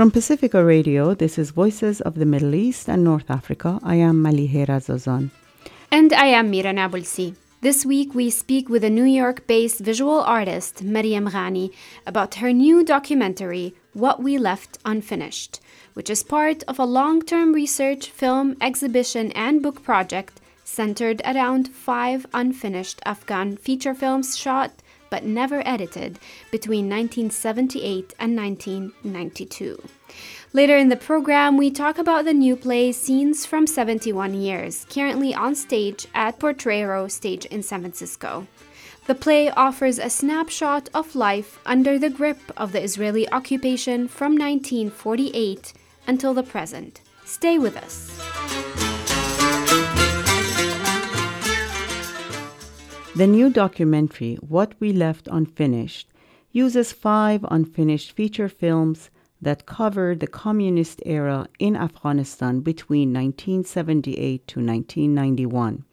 From Pacifica Radio, this is Voices of the Middle East and North Africa. I am Maliheh Razazan. And I am Mira Nabulsi. This week, we speak with a New York based visual artist, Mariam Ghani, about her new documentary, What We Left Unfinished, which is part of a long term research, film, exhibition, and book project centered around five unfinished Afghan feature films shot but never edited between 1978 and 1992. Later in the program, we talk about the new play Scenes from 71 Years, currently on stage at Potrero Stage in San Francisco. The play offers a snapshot of life under the grip of the Israeli occupation from 1948 until the present. Stay with us. The new documentary, What We Left Unfinished, uses five unfinished feature films that cover the communist era in Afghanistan between 1978 to 1991,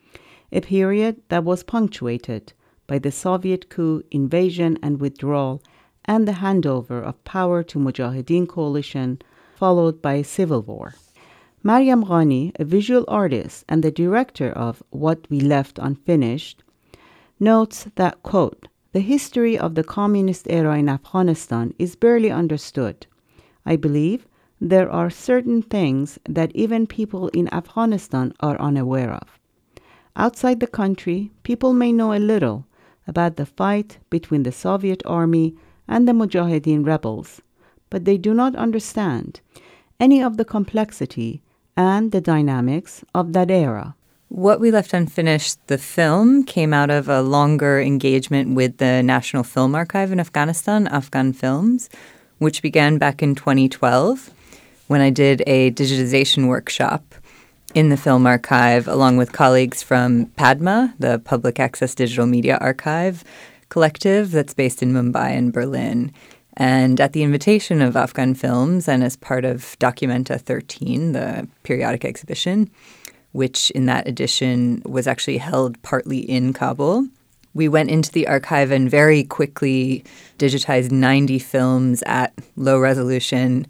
a period that was punctuated by the Soviet coup, invasion and withdrawal, and the handover of power to Mujahideen coalition, followed by a civil war. Mariam Ghani, a visual artist and the director of What We Left Unfinished, notes that, quote, the history of the communist era in Afghanistan is barely understood. I believe there are certain things that even people in Afghanistan are unaware of. Outside the country, people may know a little about the fight between the Soviet army and the Mujahideen rebels, but they do not understand any of the complexity and the dynamics of that era. What We Left Unfinished, the film, came out of a longer engagement with the National Film Archive in Afghanistan, Afghan Films, which began back in 2012 when I did a digitization workshop in the film archive along with colleagues from PADMA, the Public Access Digital Media Archive collective that's based in Mumbai and Berlin. And at the invitation of Afghan Films and as part of Documenta 13, the periodic exhibition, which in that edition was actually held partly in Kabul, we went into the archive and very quickly digitized 90 films at low resolution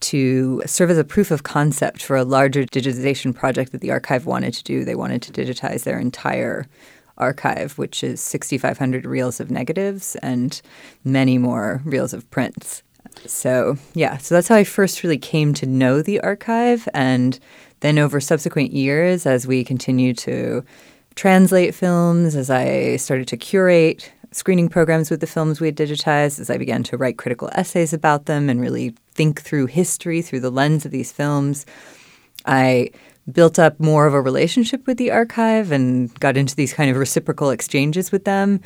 to serve as a proof of concept for a larger digitization project that the archive wanted to do. They wanted to digitize their entire archive, which is 6,500 reels of negatives and many more reels of prints. So, yeah, so that's how I first really came to know the archive. And then over subsequent years, as we continue to translate films, as I started to curate screening programs with the films we had digitized, as I began to write critical essays about them and really think through history through the lens of these films, I built up more of a relationship with the archive and got into these kind of reciprocal exchanges with them.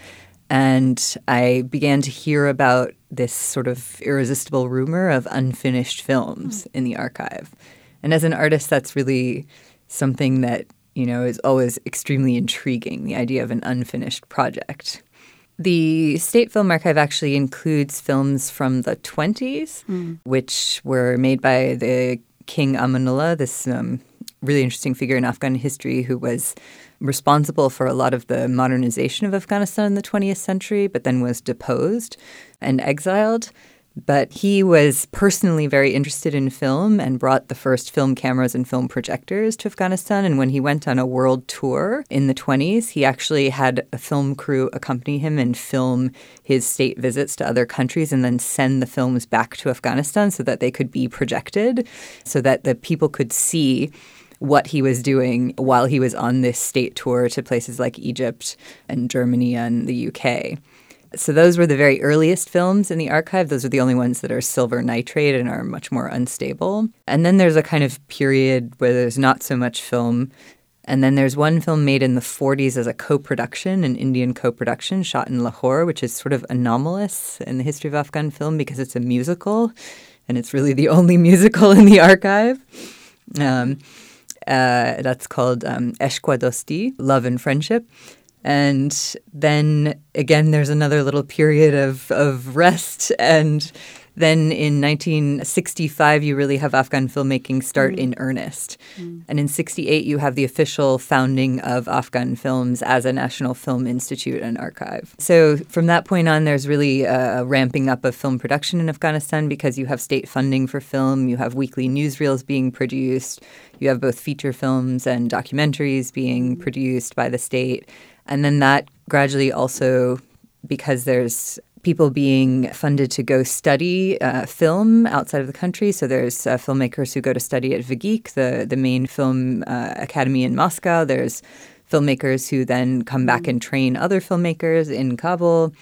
And I began to hear about this sort of irresistible rumor of unfinished films mm. in the archive. And as an artist, that's really something that you know, is always extremely intriguing, the idea of an unfinished project. The State Film Archive actually includes films from the 20s, mm. which were made by the King Amanullah, this um, really interesting figure in Afghan history who was responsible for a lot of the modernization of Afghanistan in the 20th century, but then was deposed and exiled. But he was personally very interested in film and brought the first film cameras and film projectors to Afghanistan. And when he went on a world tour in the 20s, he actually had a film crew accompany him and film his state visits to other countries and then send the films back to Afghanistan so that they could be projected, so that the people could see what he was doing while he was on this state tour to places like Egypt and Germany and the UK. So those were the very earliest films in the archive. Those are the only ones that are silver nitrate and are much more unstable. And then there's a kind of period where there's not so much film. And then there's one film made in the 40s as a co production, an Indian co production shot in Lahore, which is sort of anomalous in the history of Afghan film because it's a musical and it's really the only musical in the archive. Um, uh, that's called um, Eshq Dosti, Love and Friendship. And then again, there's another little period of, of rest and Then in 1965, you really have Afghan filmmaking start mm. in earnest. Mm. And in 68, you have the official founding of Afghan films as a national film institute and archive. So from that point on, there's really a ramping up of film production in Afghanistan because you have state funding for film, you have weekly newsreels being produced, you have both feature films and documentaries being mm. produced by the state. And then that gradually also because there's people being funded to go study uh, film outside of the country. So there's uh, filmmakers who go to study at VGIK, the, the main film uh, academy in Moscow. There's filmmakers who then come back and train other filmmakers in Kabul.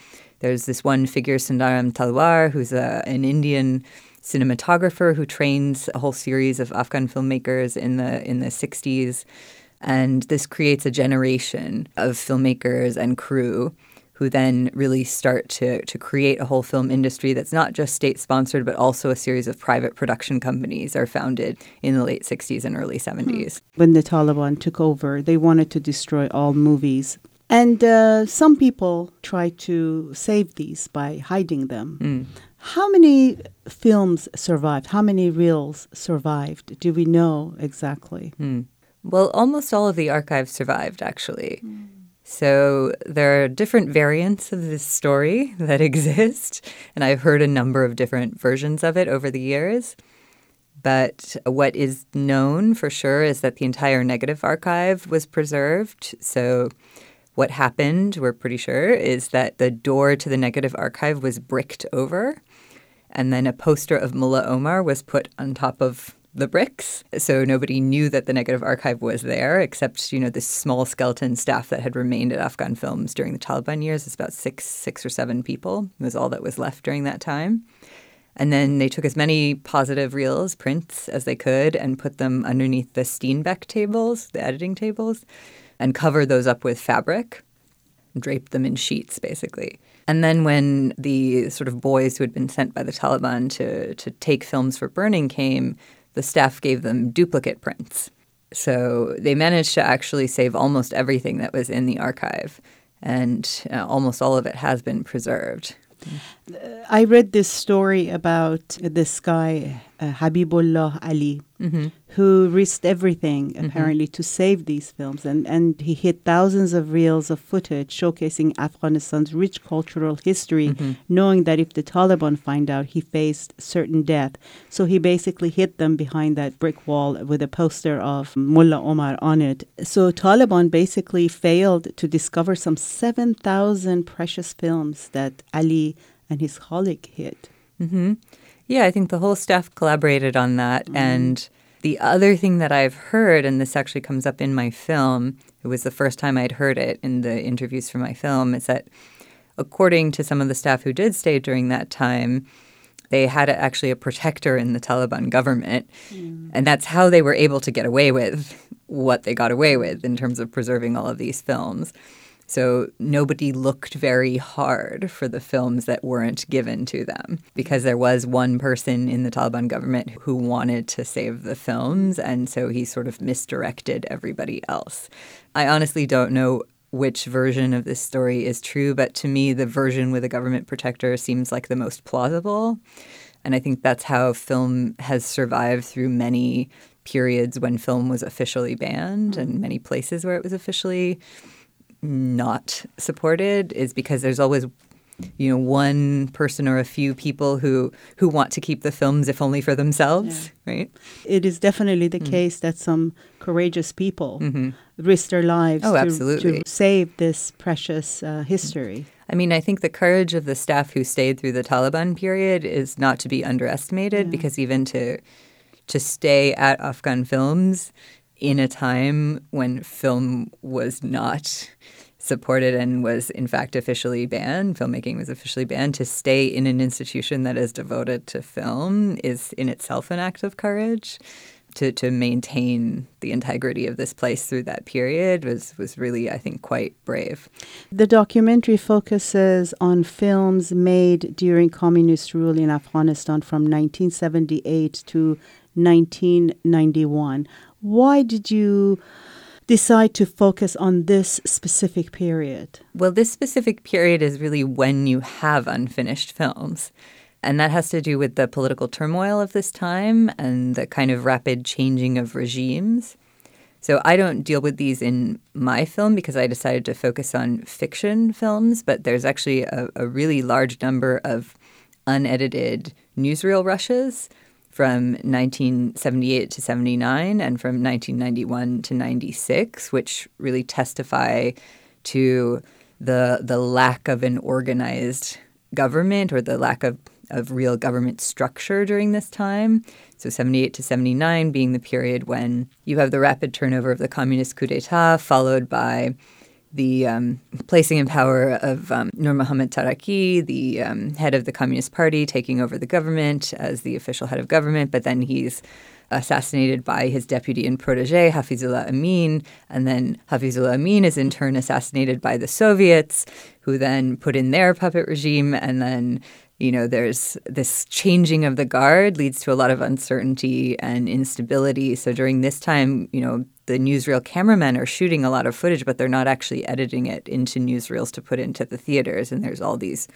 There's this one figure, Sundaram Talwar, who's a, an Indian cinematographer who trains a whole series of Afghan filmmakers in the in the 60s. And this creates a generation of filmmakers and crew who then really start to, to create a whole film industry that's not just state sponsored, but also a series of private production companies are founded in the late 60s and early 70s. Hmm. When the Taliban took over, they wanted to destroy all movies. And uh, some people tried to save these by hiding them. Mm. How many films survived? How many reels survived? Do we know exactly? Mm. Well, almost all of the archives survived, actually. Mm. So there are different variants of this story that exist, and I've heard a number of different versions of it over the years. But what is known for sure is that the entire negative archive was preserved. So what happened, we're pretty sure, is that the door to the negative archive was bricked over, and then a poster of Mullah Omar was put on top of the bricks. So nobody knew that the negative archive was there, except you know this small skeleton staff that had remained at Afghan Films during the Taliban years. It's about six, six or seven people. It was all that was left during that time. And then they took as many positive reels, prints, as they could, and put them underneath the Steenbeck tables, the editing tables, and covered those up with fabric, draped them in sheets, basically. And then when the sort of boys who had been sent by the Taliban to to take films for burning came, the staff gave them duplicate prints. So they managed to actually save almost everything that was in the archive, and uh, almost all of it has been preserved. I read this story about this guy, uh, Habibullah Ali, mm-hmm. who risked everything mm-hmm. apparently mm-hmm. to save these films. And, and he hid thousands of reels of footage showcasing Afghanistan's rich cultural history, mm-hmm. knowing that if the Taliban find out, he faced certain death. So he basically hid them behind that brick wall with a poster of Mullah Omar on it. So Taliban basically failed to discover some 7,000 precious films that Ali and his colleague hid. Mm-hmm. Yeah, I think the whole staff collaborated on that. Mm. And the other thing that I've heard, and this actually comes up in my film, it was the first time I'd heard it in the interviews for my film, is that according to some of the staff who did stay during that time, they had actually a protector in the Taliban government. Mm. And that's how they were able to get away with what they got away with in terms of preserving all of these films. So nobody looked very hard for the films that weren't given to them because there was one person in the Taliban government who wanted to save the films. And so he sort of misdirected everybody else. I honestly don't know which version of this story is true, but to me, the version with a government protector seems like the most plausible. And I think that's how film has survived through many periods when film was officially banned and many places where it was officially not supported is because there's always you know one person or a few people who who want to keep the films if only for themselves yeah. right it is definitely the mm. case that some courageous people mm-hmm. risk their lives oh, to, absolutely. to save this precious uh, history I mean, I think the courage of the staff who stayed through the Taliban period is not to be underestimated yeah. because even to to stay at Afghan films in a time when film was not supported and was in fact officially banned, filmmaking was officially banned, to stay in an institution that is devoted to film is in itself an act of courage. To, to maintain the integrity of this place through that period was, was really, I think, quite brave. The documentary focuses on films made during communist rule in Afghanistan from 1978 to 1991. Why did you decide to focus on this specific period? Well, this specific period is really when you have unfinished films. And that has to do with the political turmoil of this time and the kind of rapid changing of regimes. So I don't deal with these in my film because I decided to focus on fiction films, but there's actually a, a really large number of unedited newsreel rushes from 1978 to 79 and from 1991 to 96, which really testify to the the lack of an organized government or the lack of, of real government structure during this time. So 78 to 79 being the period when you have the rapid turnover of the communist coup d'etat, followed by the um, placing in power of um, Nur Muhammad Taraki, the um, head of the Communist Party, taking over the government as the official head of government, but then he's assassinated by his deputy and protege, Hafizullah Amin. And then Hafizullah Amin is in turn assassinated by the Soviets, who then put in their puppet regime. And then, you know, there's this changing of the guard leads to a lot of uncertainty and instability. So during this time, you know, the newsreel cameramen are shooting a lot of footage, but they're not actually editing it into newsreels to put into the theaters. And there's all these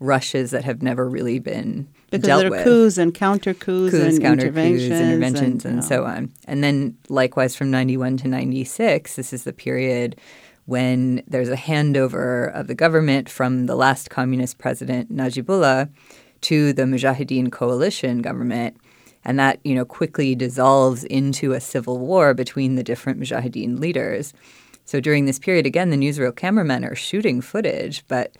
rushes that have never really been because dealt there are with. coups and counter coups, coups, and counter interventions, coups, interventions, and, know. so on. And then, likewise, from 91 to 96, this is the period when there's a handover of the government from the last communist president, Najibullah, to the Mujahideen coalition government. And that, you know, quickly dissolves into a civil war between the different Mujahideen leaders. So during this period, again, the newsreel cameramen are shooting footage, but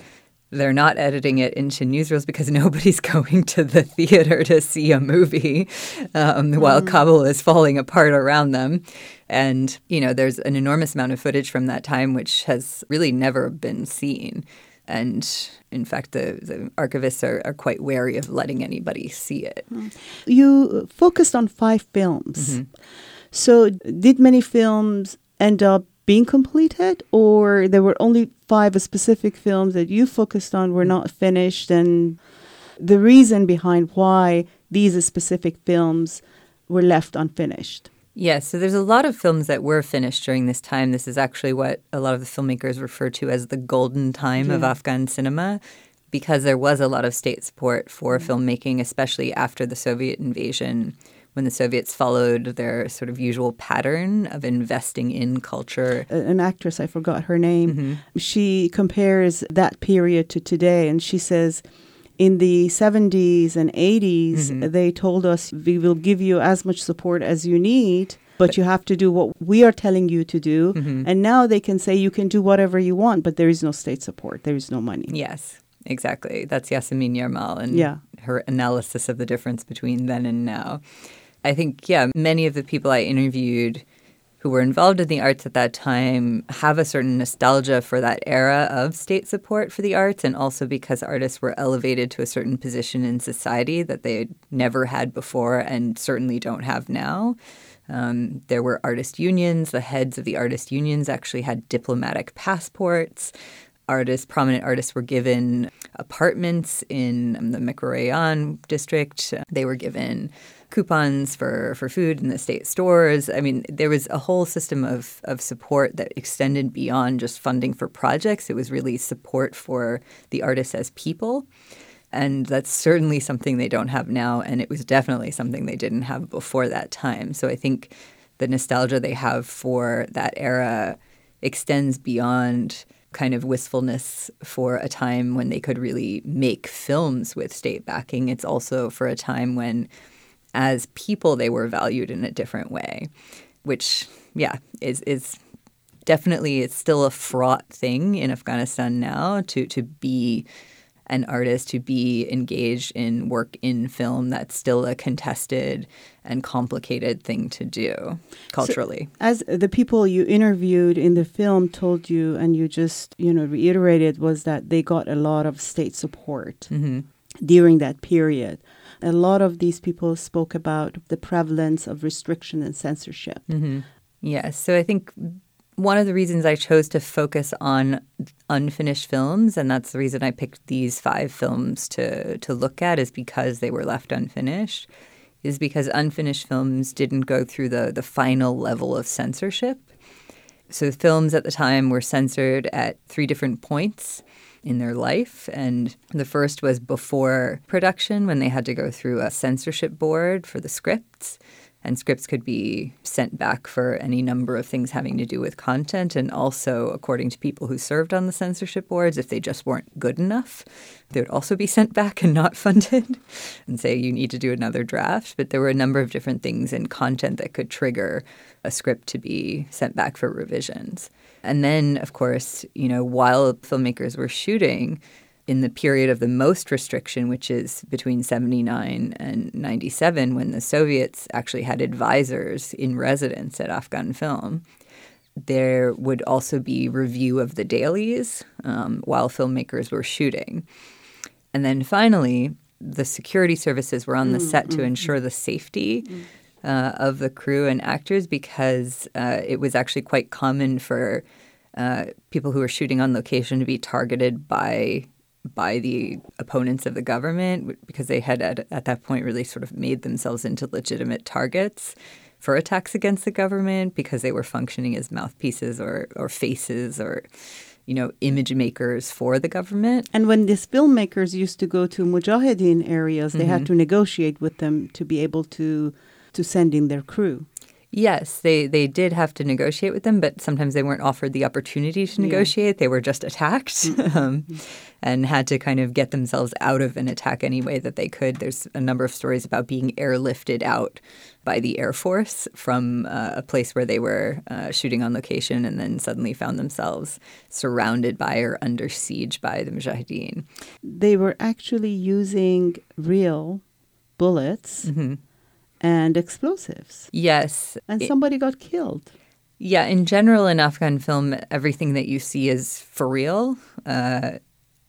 they're not editing it into newsreels because nobody's going to the theater to see a movie um, while Kabul is falling apart around them. And, you know, there's an enormous amount of footage from that time which has really never been seen. And in fact, the, the archivists are, are quite wary of letting anybody see it. You focused on five films. Mm-hmm. So, did many films end up being completed, or there were only five specific films that you focused on were not finished? And the reason behind why these specific films were left unfinished? Yes, so there's a lot of films that were finished during this time. This is actually what a lot of the filmmakers refer to as the golden time of Afghan cinema because there was a lot of state support for mm-hmm. filmmaking, especially after the Soviet invasion, when the Soviets followed their sort of usual pattern of investing in culture. An actress, I forgot her name, mm-hmm. she compares that period to today, and she says, in the 70s and 80s, mm-hmm. they told us we will give you as much support as you need, but you have to do what we are telling you to do. Mm-hmm. And now they can say you can do whatever you want, but there is no state support, there is no money. Yes, exactly. That's Yasemin Yarmal and Yeah. her analysis of the difference between then and now. I think, yeah, many of the people I interviewed who were involved in the arts at that time have a certain nostalgia for that era of state support for the arts, and also because artists were elevated to a certain position in society that they never had before and certainly don't have now. Um, there were artist unions. The heads of the artist unions actually had diplomatic passports artists, prominent artists were given apartments in um, the Mikrorayon district. They were given coupons for, for food in the state stores. I mean, there was a whole system of, of support that extended beyond just funding for projects. It was really support for the artists as people. And that's certainly something they don't have now. And it was definitely something they didn't have before that time. So I think the nostalgia they have for that era extends beyond kind of wistfulness for a time when they could really make films with state backing. It's also for a time when, as people, they were valued in a different way, which, yeah, is is definitely it's still a fraught thing in Afghanistan now to to be an artist to be engaged in work in film that's still a contested and complicated thing to do culturally. As the people you interviewed in the film told you, and you just you know reiterated, was that they got a lot of state support mm-hmm. during that period. A lot of these people spoke about the prevalence of restriction and censorship. Mm-hmm. Yes. So I think one of the reasons I chose to focus on unfinished films, and that's the reason I picked these five films to to look at, is because they were left unfinished. Is because unfinished films didn't go through the the final level of censorship. So films at the time were censored at three different points. in their life. And the first was before production when they had to go through a censorship board for the scripts and scripts could be sent back for any number of things having to do with content. And also, according to people who served on the censorship boards, if they just weren't good enough, they would also be sent back and not funded and say, you need to do another draft. But there were a number of different things in content that could trigger a script to be sent back for revisions. And then, of course, you know, while filmmakers were shooting, in the period of the most restriction, which is between 79 and 97, when the Soviets actually had advisors in residence at Afghan Film, there would also be review of the dailies um, while filmmakers were shooting. And then finally, the security services were on the mm, set to mm, ensure mm. the safety mm. uh, of the crew and actors because uh, it was actually quite common for uh, people who were shooting on location to be targeted by by the opponents of the government because they had at, at that point really sort of made themselves into legitimate targets for attacks against the government because they were functioning as mouthpieces or, or faces or you know image makers for the government and when these filmmakers used to go to mujahideen areas they mm-hmm. had to negotiate with them to be able to to send in their crew Yes, they, they did have to negotiate with them, but sometimes they weren't offered the opportunity to negotiate. Yeah. They were just attacked mm-hmm. um, and had to kind of get themselves out of an attack any way that they could. There's a number of stories about being airlifted out by the Air Force from uh, a place where they were uh, shooting on location and then suddenly found themselves surrounded by or under siege by the Mujahideen. They were actually using real bullets. Mm-hmm and explosives. Yes. And somebody got killed. Yeah, in general, in Afghan film, everything that you see is for real. Uh,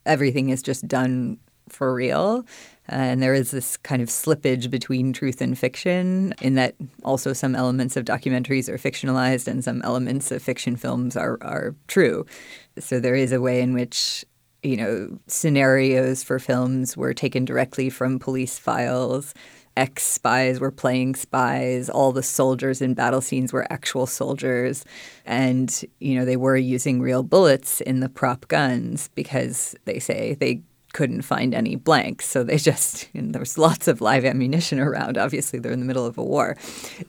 everything is just done for real. Uh, and there is this kind of slippage between truth and fiction, in that also some elements of documentaries are fictionalized and some elements of fiction films are, are true. So there is a way in which you know scenarios for films were taken directly from police files ex spies were playing spies. All the soldiers in battle scenes were actual soldiers. And, you know, they were using real bullets in the prop guns because they say they couldn't find any blanks. So they just, you know, there was lots of live ammunition around. Obviously, they're in the middle of a war.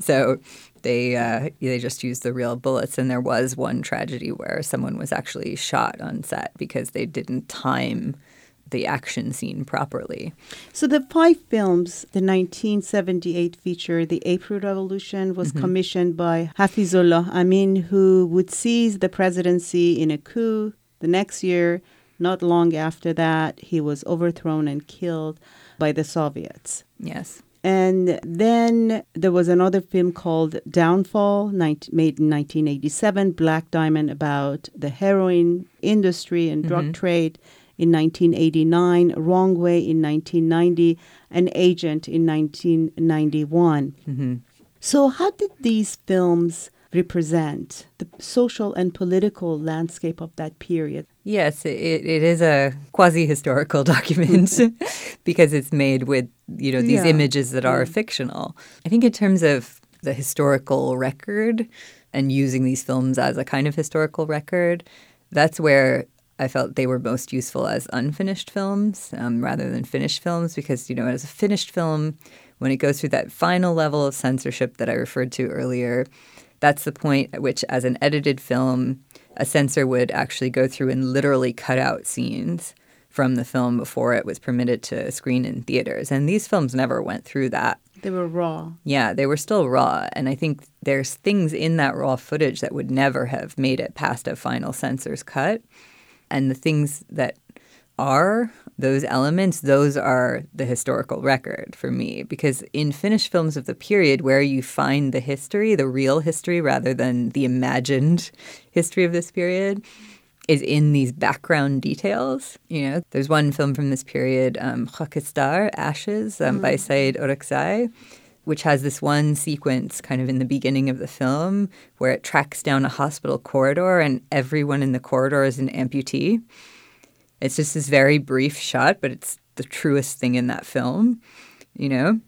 So they uh, they just used the real bullets. And there was one tragedy where someone was actually shot on set because they didn't time the action scene properly. So the five films, the 1978 feature, The April Revolution, was mm-hmm. commissioned by Hafizullah Amin, who would seize the presidency in a coup the next year. Not long after that, he was overthrown and killed by the Soviets. Yes. And then there was another film called Downfall, 19, made in 1987, Black Diamond, about the heroin industry and drug mm-hmm. trade in 1989, Wrong Way in 1990, and Agent in 1991. Mm-hmm. So, how did these films represent the social and political landscape of that period? Yes, it, it is a quasi historical document because it's made with you know these yeah. images that are yeah. fictional. I think in terms of the historical record and using these films as a kind of historical record, that's where I felt they were most useful as unfinished films um, rather than finished films because, you know, as a finished film, when it goes through that final level of censorship that I referred to earlier, that's the point at which, as an edited film, a censor would actually go through and literally cut out scenes from the film before it was permitted to screen in theaters. And these films never went through that. They were raw. Yeah, they were still raw. And I think there's things in that raw footage that would never have made it past a final censor's cut and the things that are those elements, those are the historical record for me. Because in Finnish films of the period, where you find the history, the real history, rather than the imagined history of this period, is in these background details. You know, there's one film from this period, um, Ashes, um, mm. by Said Orakzai which has this one sequence kind of in the beginning of the film where it tracks down a hospital corridor and everyone in the corridor is an amputee. It's just this very brief shot, but it's the truest thing in that film, you know?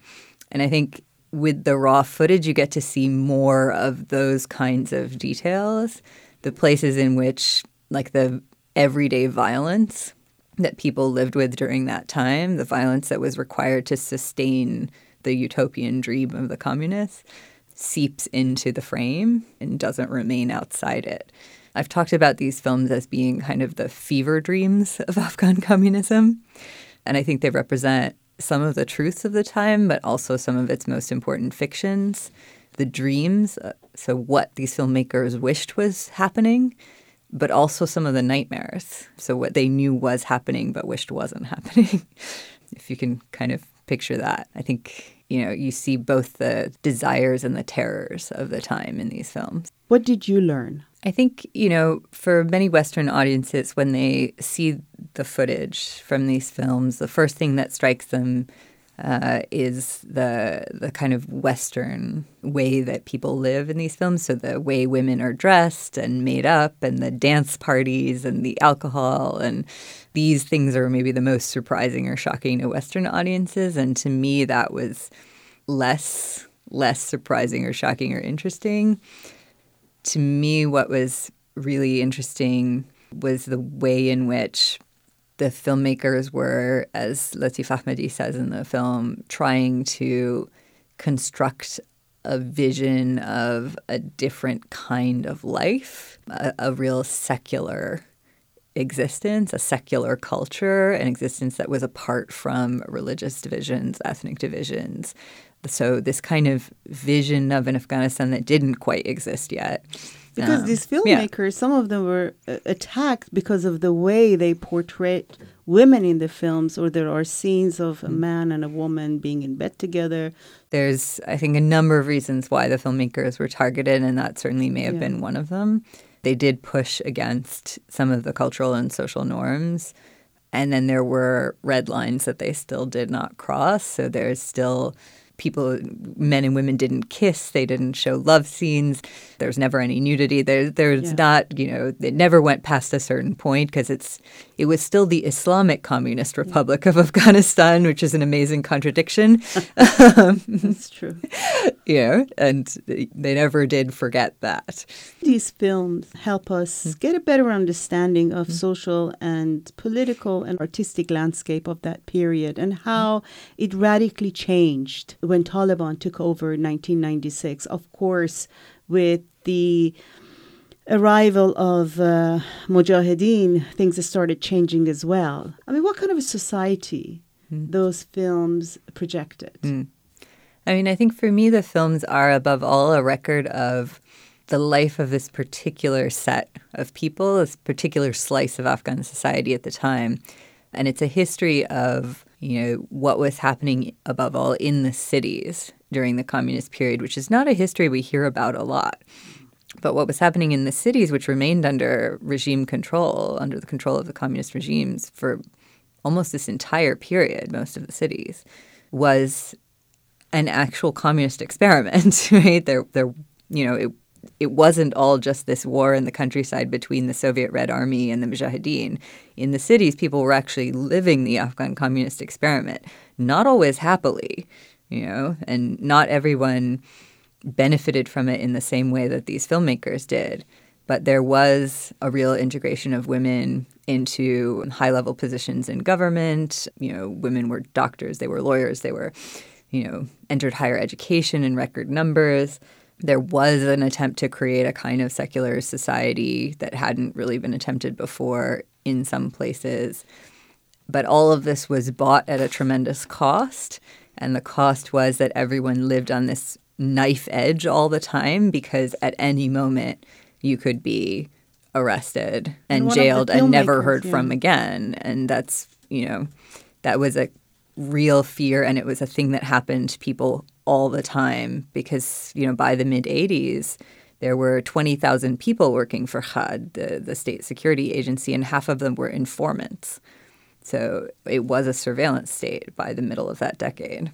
And I think with the raw footage, you get to see more of those kinds of details, the places in which, like, the everyday violence that people lived with during that time, the violence that was required to sustain the utopian dream of the communists, seeps into the frame and doesn't remain outside it. I've talked about these films as being kind of the fever dreams of Afghan communism. And I think they represent some of the truths of the time, but also some of its most important fictions. The dreams, uh, so what these filmmakers wished was happening, but also some of the nightmares. So what they knew was happening, but wished wasn't happening. if you can kind of picture that, I think you know you see both the desires and the terrors of the time in these films. What did you learn? I think, you know, for many Western audiences, when they see the footage from these films, the first thing that strikes them uh, is the the kind of Western way that people live in these films. So the way women are dressed and made up, and the dance parties and the alcohol, and these things are maybe the most surprising or shocking to Western audiences. And to me, that was less less surprising or shocking or interesting. To me, what was really interesting was the way in which the filmmakers were, as Latif Ahmadi says in the film, trying to construct a vision of a different kind of life, a, a, real secular existence, a secular culture, an existence that was apart from religious divisions, ethnic divisions. So, this kind of vision of an Afghanistan that didn't quite exist yet because um, these filmmakers, yeah. some of them were uh, attacked because of the way they portrayed women in the films, or there are scenes of a mm. man and a woman being in bed together. There's, I think, a number of reasons why the filmmakers were targeted, and that certainly may have yeah. been one of them. They did push against some of the cultural and social norms. And then there were red lines that they still did not cross. So there's still people, men and women didn't kiss. They didn't show love scenes. There was never any nudity. There, there's yeah. not, you know, it never went past a certain point because it's, it was still the Islamic Communist Republic yeah. of Afghanistan, which is an amazing contradiction. That's true. yeah, and they never did forget that. These films help us mm-hmm. get a better understanding of mm-hmm. social and political and artistic landscape of that period and how it radically changed when Taliban took over in 1996, of course, with the arrival of uh, Mujahideen, things started changing as well. I mean, what kind of a society mm. those films projected? Mm. I mean, I think for me, the films are above all a record of the life of this particular set of people, this particular slice of Afghan society at the time. And it's a history of you know, what was happening above all in the cities during the communist period, which is not a history we hear about a lot. But what was happening in the cities, which remained under regime control, under the control of the communist regimes for almost this entire period, most of the cities, was an actual communist experiment, right? There, there, you know, it it wasn't all just this war in the countryside between the Soviet Red Army and the Mujahideen. In the cities, people were actually living the Afghan communist experiment, not always happily, you know, and not everyone benefited from it in the same way that these filmmakers did. But there was a real integration of women into high level positions in government. You know, women were doctors, they were lawyers, they were, you know, entered higher education in record numbers there was an attempt to create a kind of secular society that hadn't really been attempted before in some places. But all of this was bought at a tremendous cost. And the cost was that everyone lived on this knife edge all the time because at any moment you could be arrested and, and jailed and never heard yeah. from again. And that's, you know, that was a real fear and it was a thing that happened to people all the time because, you know, by the mid 80s, there were 20,000 people working for KHAD, the, the state security agency, and half of them were informants. So it was a surveillance state by the middle of that decade.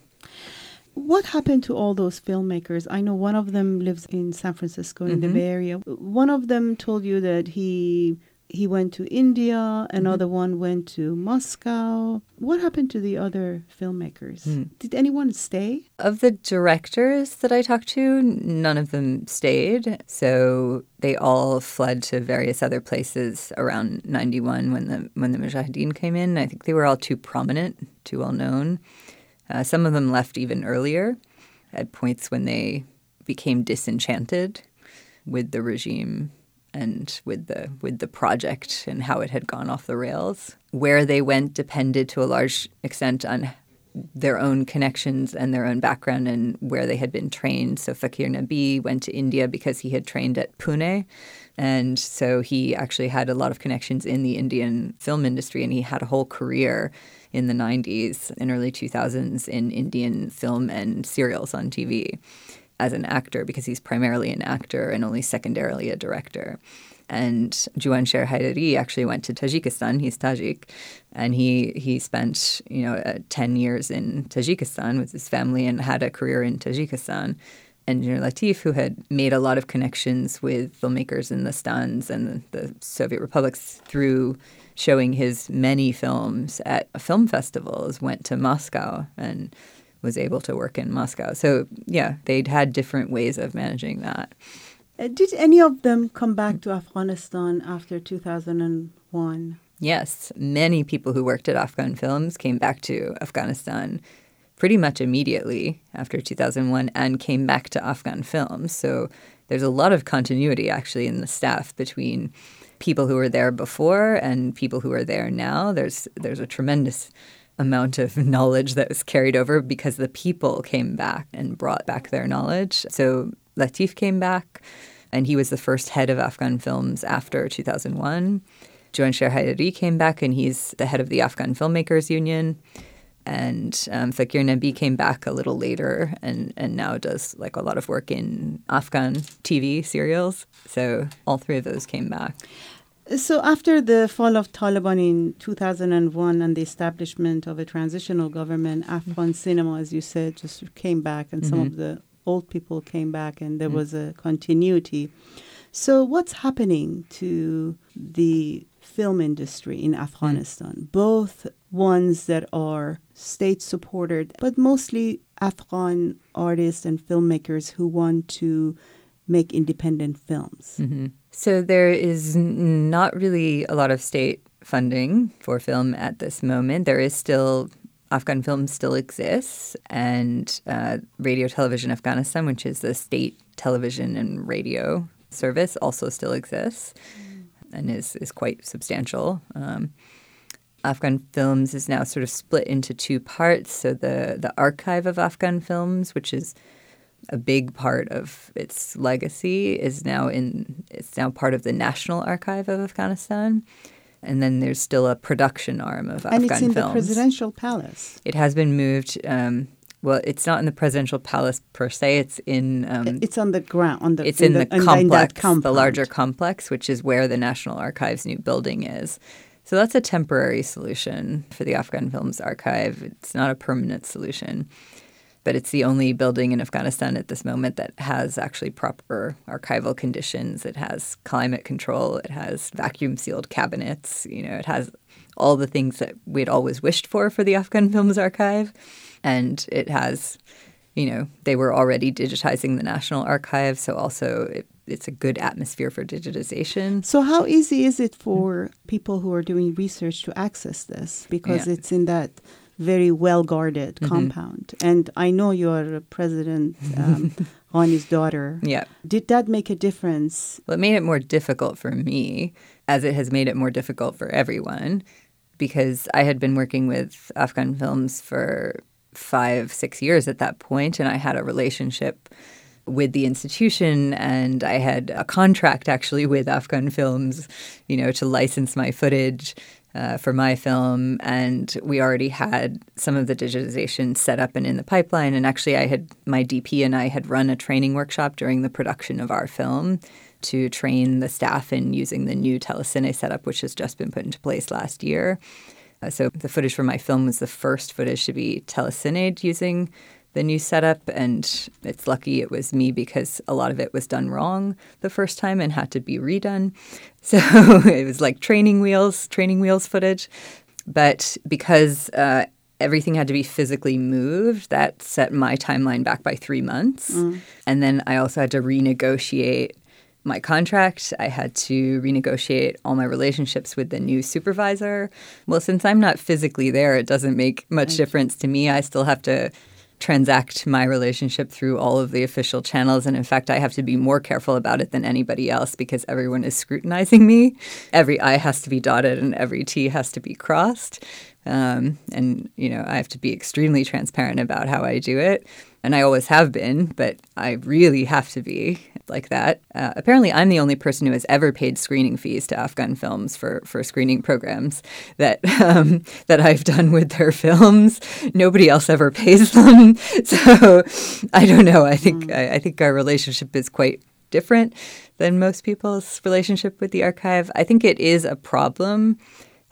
What happened to all those filmmakers? I know one of them lives in San Francisco in mm-hmm. the Bay Area. One of them told you that he he went to India, another mm-hmm. one went to Moscow. What happened to the other filmmakers? Mm. Did anyone stay? Of the directors that I talked to, none of them stayed. So they all fled to various other places around 91 when the when the Mujahideen came in. I think they were all too prominent, too well known. Uh, some of them left even earlier at points when they became disenchanted with the regime and with the with the project and how it had gone off the rails. Where they went depended to a large extent on their own connections and their own background and where they had been trained. So Fakir Nabi went to India because he had trained at Pune. And so he actually had a lot of connections in the Indian film industry and he had a whole career in the 90s and early 2000s in Indian film and serials on TV as an actor because he's primarily an actor and only secondarily a director. And Juansher Haidari actually went to Tajikistan. He's Tajik, and he he spent you know uh, ten years in Tajikistan with his family and had a career in Tajikistan. And Engineer Latif, who had made a lot of connections with filmmakers in the Stans and the Soviet republics through showing his many films at film festivals, went to Moscow and was able to work in Moscow. So, yeah, they'd had different ways of managing that. Uh, did any of them come back to Afghanistan after 2001? Yes, many people who worked at Afghan Films came back to Afghanistan pretty much immediately after 2001 and came back to Afghan Films. So there's a lot of continuity actually in the staff between people who were there before and people who are there now. There's there's a tremendous amount of knowledge that was carried over because the people came back and brought back their knowledge. So Latif came back, and he was the first head of Afghan films after 2001. Juansher Haidari came back, and he's the head of the Afghan Filmmakers Union. And um, Fakir Nabi came back a little later and, and now does like a lot of work in Afghan TV serials. So all three of those came back. So, after the fall of Taliban in 2001 and the establishment of a transitional government, Afghan cinema, as you said, just came back, and mm-hmm. some of mm-hmm. the old people came back, and there mm-hmm. was a continuity. So, what's happening to the film industry in Afghanistan? Mm-hmm. Both ones that are state supported, but mostly Afghan artists and filmmakers who want to make independent films. Mm-hmm. So there is not really a lot of state funding for film at this moment. There is still Afghan Film still exists, and uh, Radio Television Afghanistan, which is the state television and radio service, also still exists and is is quite substantial. Um, Afghan Films is now sort of split into two parts. So the the archive of Afghan films, which is a big part of its legacy is now in it's now part of the National Archive of Afghanistan. And then there's still a production arm of and Afghan films. And it's in the presidential palace. It has been moved. Um, well, it's not in the presidential palace per se. It's in. Um, it's on the ground. On the. It's in, in the, the, complex, in the larger complex, which is where the National Archives' new building is. So that's a temporary solution for the Afghan Films Archive. It's not a permanent solution but it's the only building in Afghanistan at this moment that has actually proper archival conditions. It has climate control, it has vacuum sealed cabinets, you know, it has all the things that we'd always wished for for the Afghan Films Archive. And it has, you know, they were already digitizing the National Archive, so also it, it's a good atmosphere for digitization. So, how easy is it for mm-hmm. people who are doing research to access this? Because yeah. it's in that very well guarded mm-hmm. compound. And I know you're President um, Ghani's daughter. Yeah. Did that make a difference? Well, it made it more difficult for me, as it has made it more difficult for everyone, because I had been working with Afghan films for five, six years at that point, and I had a relationship with the institution and I had a contract actually with Afghan Films, you know, to license my footage uh, for my film, and we already had some of the digitization set up and in the pipeline. And actually, I had my DP and I had run a training workshop during the production of our film to train the staff in using the new telecine setup, which has just been put into place last year. Uh, so the footage for my film was the first footage to be telecined using the new setup. And it's lucky it was me because a lot of it was done wrong the first time and had to be redone. So it was like training wheels, training wheels footage. But because uh, everything had to be physically moved, that set my timeline back by three months. Mm. And then I also had to renegotiate my contract. I had to renegotiate all my relationships with the new supervisor. Well, since I'm not physically there, it doesn't make much difference to me. I still have to transact my relationship through all of the official channels. And in fact, I have to be more careful about it than anybody else because everyone is scrutinizing me. Every I has to be dotted and every T has to be crossed. Um, and, you know, I have to be extremely transparent about how I do it. And I always have been, but I really have to be like that. Uh, apparently, I'm the only person who has ever paid screening fees to Afghan films for, for screening programs that um, that I've done with their films. Nobody else ever pays them, so I don't know. I think mm. I, I think our relationship is quite different than most people's relationship with the archive. I think it is a problem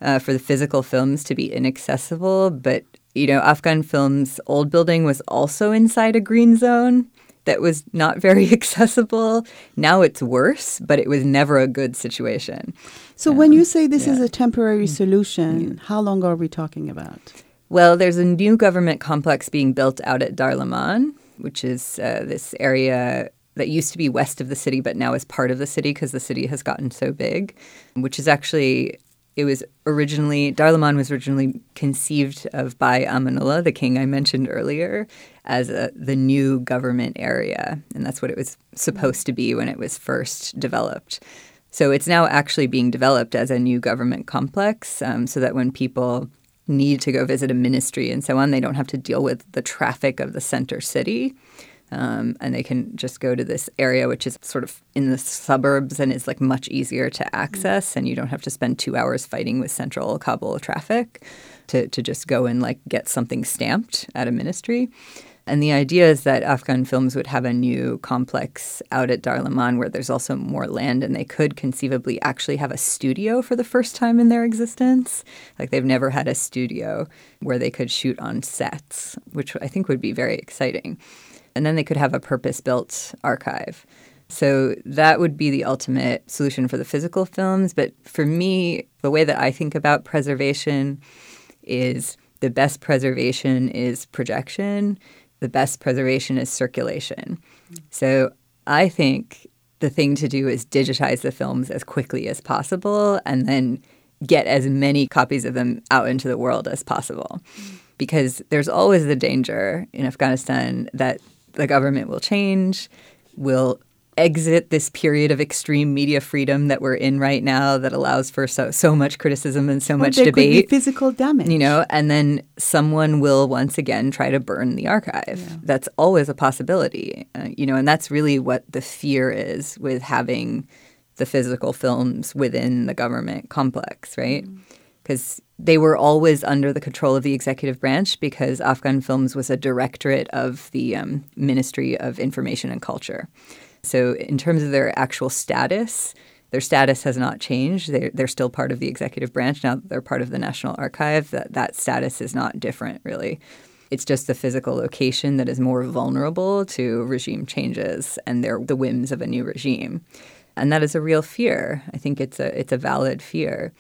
uh, for the physical films to be inaccessible, but you know, Afghan Films' old building was also inside a green zone that was not very accessible. Now it's worse, but it was never a good situation. So, um, when you say this yeah. is a temporary mm. solution, yeah. how long are we talking about? Well, there's a new government complex being built out at Darlaman, which is uh, this area that used to be west of the city, but now is part of the city because the city has gotten so big, which is actually it was originally Darlaman was originally conceived of by Amanullah, the king I mentioned earlier, as a, the new government area, and that's what it was supposed to be when it was first developed. So it's now actually being developed as a new government complex, um, so that when people need to go visit a ministry and so on, they don't have to deal with the traffic of the center city. Um, and they can just go to this area, which is sort of in the suburbs and is like much easier to access. And you don't have to spend two hours fighting with central Kabul traffic to, to just go and like get something stamped at a ministry. And the idea is that Afghan films would have a new complex out at Darlaman where there's also more land and they could conceivably actually have a studio for the first time in their existence. Like they've never had a studio where they could shoot on sets, which I think would be very exciting and then they could have a purpose built archive. So that would be the ultimate solution for the physical films. But for me, the way that I think about preservation is the best preservation is projection, the best preservation is circulation. So I think the thing to do is digitize the films as quickly as possible and then get as many copies of them out into the world as possible. Because there's always the danger in Afghanistan that the government will change, will exit this period of extreme media freedom that we're in right now that allows for so so much criticism and so well, much debate physical damage. you know and then someone will once again try to burn the archive. Yeah. that's always a possibility uh, you know and that's really what the fear is with having the physical films within the government complex right? Because mm they were always under the control of the executive branch because Afghan Films was a directorate of the um, Ministry of Information and Culture. So, in terms of their actual status, their status has not changed. They're, they're still part of the executive branch. Now they're part of the National Archive. That, that status is not different, really. It's just the physical location that is more vulnerable to regime changes and their, the whims of a new regime. And that is a real fear. I think it's a, it's a valid fear.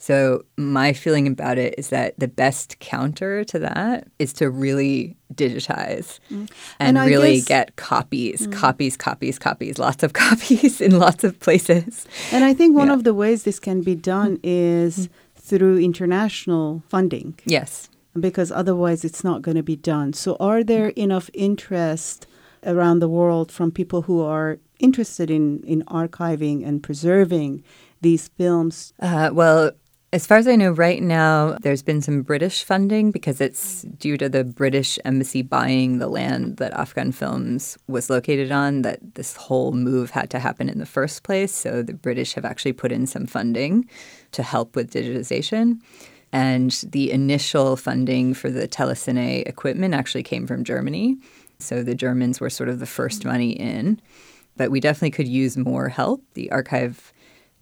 So, my feeling about it is that the best counter to that is to really digitize mm. and, and really guess, get copies, mm. copies, copies, copies, lots of copies in lots of places. And I think one yeah. of the ways this can be done is mm. through international funding. Yes. Because otherwise it's not going to be done. So, are there enough interest around the world from people who are interested in, in archiving and preserving these films? Uh, well, as far as I know, right now, there's been some British funding because it's due to the British embassy buying the land that Afghan Films was located on that this whole move had to happen in the first place. So the British have actually put in some funding to help with digitization. And the initial funding for the telecine equipment actually came from Germany. So the Germans were sort of the first money in. But we definitely could use more help. The archive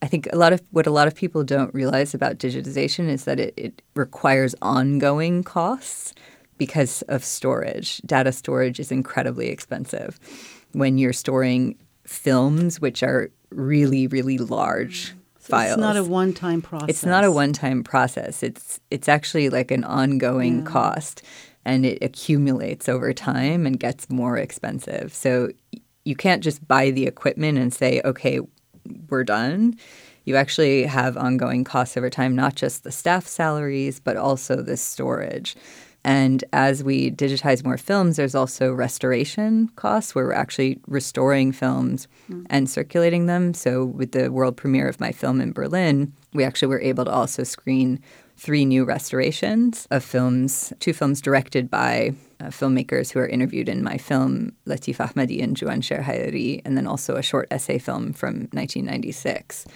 I think a lot of what a lot of people don't realize about digitization is that it, it requires ongoing costs because of storage. Data storage is incredibly expensive when you're storing films, which are really, really large mm. so files. It's not a one-time process. It's not a one-time process. It's it's actually like an ongoing yeah. cost, and it accumulates over time and gets more expensive. So you can't just buy the equipment and say, okay, we're done. You actually have ongoing costs over time, not just the staff salaries, but also the storage. And as we digitize more films, there's also restoration costs where we're actually restoring films mm. and circulating them. So, with the world premiere of my film in Berlin, we actually were able to also screen three new restorations of films, two films directed by uh, filmmakers who are interviewed in my film, Latif Ahmadi and Juan Sher Hayari, and then also a short essay film from 1996.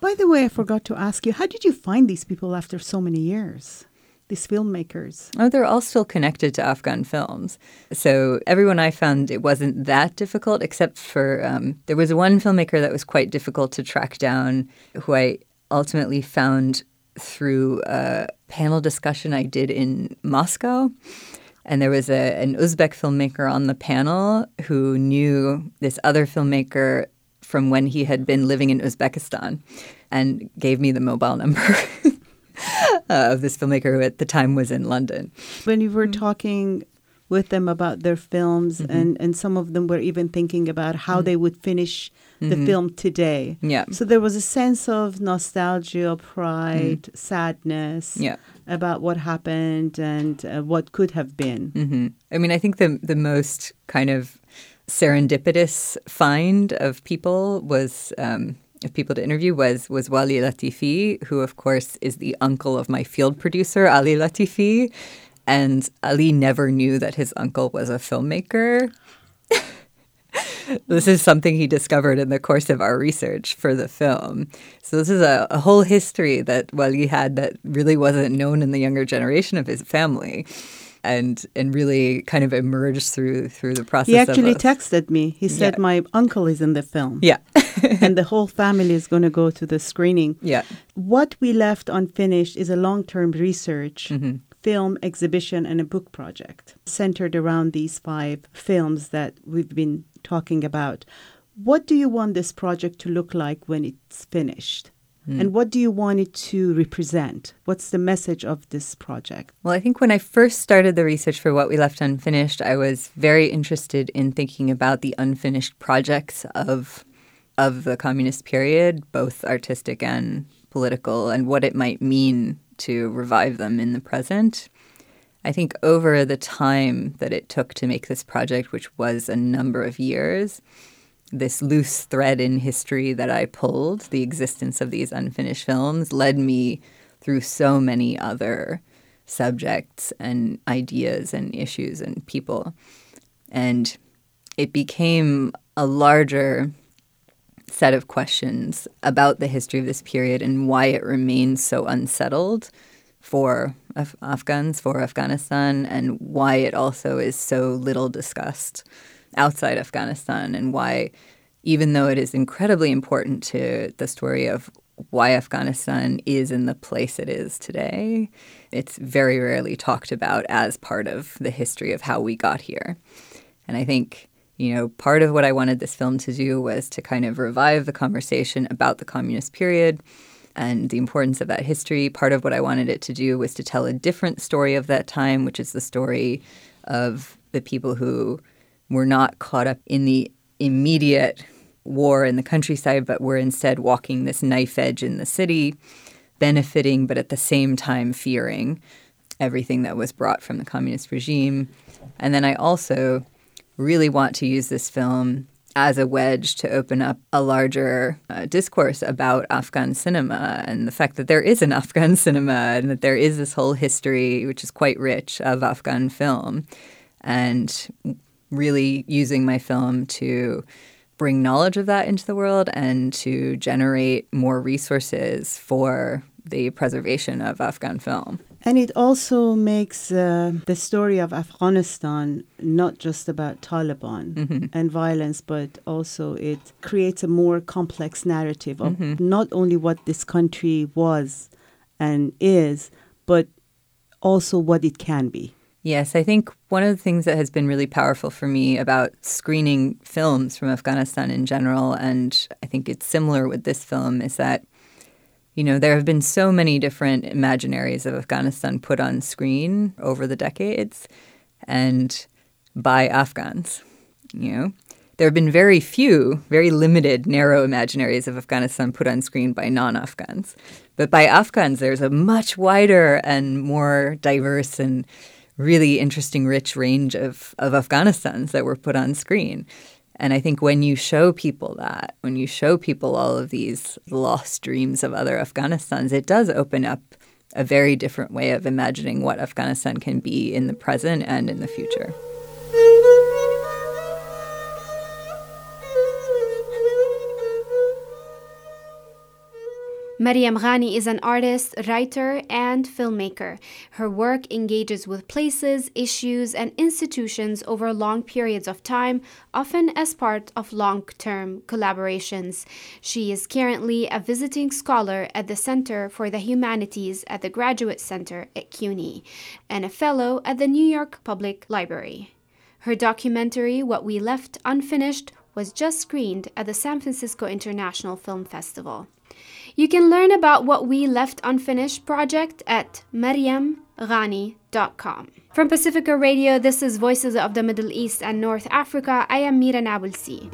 By the way, I forgot to ask you, how did you find these people after so many years? these filmmakers? Oh, they're all still connected to Afghan films. So everyone I found, it wasn't that difficult, except for um, there was one filmmaker that was quite difficult to track down, who I ultimately found through a panel discussion I did in Moscow. And there was a, an Uzbek filmmaker on the panel who knew this other filmmaker from when he had been living in Uzbekistan and gave me the mobile number. uh, of this filmmaker who at the time was in London. When you were mm-hmm. talking with them about their films, mm-hmm. and, and some of them were even thinking about how mm-hmm. they would finish the mm-hmm. film today. Yeah. So there was a sense of nostalgia, pride, mm. sadness. Yeah. About what happened and uh, what could have been. Mm-hmm. I mean, I think the the most kind of serendipitous find of people was um, of people to interview was was Wali Latifi, who of course is the uncle of my field producer Ali Latifi, and Ali never knew that his uncle was a filmmaker. this is something he discovered in the course of our research for the film. So this is a, a whole history that Wali had that really wasn't known in the younger generation of his family and and really kind of emerged through through the process. He actually texted me. He said, yeah. "My uncle is in the film." Yeah, and the whole family is going to go to the screening. Yeah, what we left unfinished is a long-term research. Mm-hmm. Film exhibition and a book project centered around these five films that we've been talking about. What do you want this project to look like when it's finished? Mm. And what do you want it to represent? What's the message of this project? Well, I think when I first started the research for What We Left Unfinished, I was very interested in thinking about the unfinished projects of of the communist period, both artistic and political, and what it might mean to revive them in the present. I think over the time that it took to make this project, which was a number of years, this loose thread in history that I pulled, the existence of these unfinished films, led me through so many other subjects and ideas and issues and people. And it became a larger set of questions about the history of this period and why it remains so unsettled for Af- Afghans, for Afghanistan, and why it also is so little discussed outside Afghanistan and why, even though it is incredibly important to the story of why Afghanistan is in the place it is today, it's very rarely talked about as part of the history of how we got here. And I think, you know, part of what I wanted this film to do was to kind of revive the conversation about the communist period and the importance of that history. Part of what I wanted it to do was to tell a different story of that time, which is the story of the people who were not caught up in the immediate war in the countryside, but were instead walking this knife edge in the city, benefiting, but at the same time fearing everything that was brought from the communist regime. And then I also really want to use this film as a wedge to open up a larger uh, discourse about Afghan cinema and the fact that there is an Afghan cinema and that there is this whole history, which is quite rich, of Afghan film. And really using my film to bring knowledge of that into the world and to generate more resources for the preservation of Afghan film. And it also makes uh, the story of Afghanistan not just about Taliban mm-hmm. and violence, but also it creates a more complex narrative of mm-hmm. not only what this country was and is, but also what it can be. Yes, I think one of the things that has been really powerful for me about screening films from Afghanistan in general, and I think it's similar with this film, is that, you know, there have been so many different imaginaries of Afghanistan put on screen over the decades and by Afghans, you know. There have been very few, very limited, narrow imaginaries of Afghanistan put on screen by non Afghans. But by Afghans, there's a much wider and more diverse and really interesting, rich range of, of Afghanistans that were put on screen. And I think when you show people that, when you show people all of these lost dreams of other Afghanistans, it does open up a very different way of imagining what Afghanistan can be in the present and in the future. Mariam Ghani is an artist, writer, and filmmaker. Her work engages with places, issues, and institutions over long periods of time, often as part of long term collaborations. She is currently a visiting scholar at the Center for the Humanities at the Graduate Center at CUNY and a fellow at the New York Public Library. Her documentary, What We Left Unfinished, was just screened at the San Francisco International Film Festival. You can learn about what we left unfinished project at mariamghani.com. From Pacifica Radio, this is Voices of the Middle East and North Africa. I am Mira Nabulsi.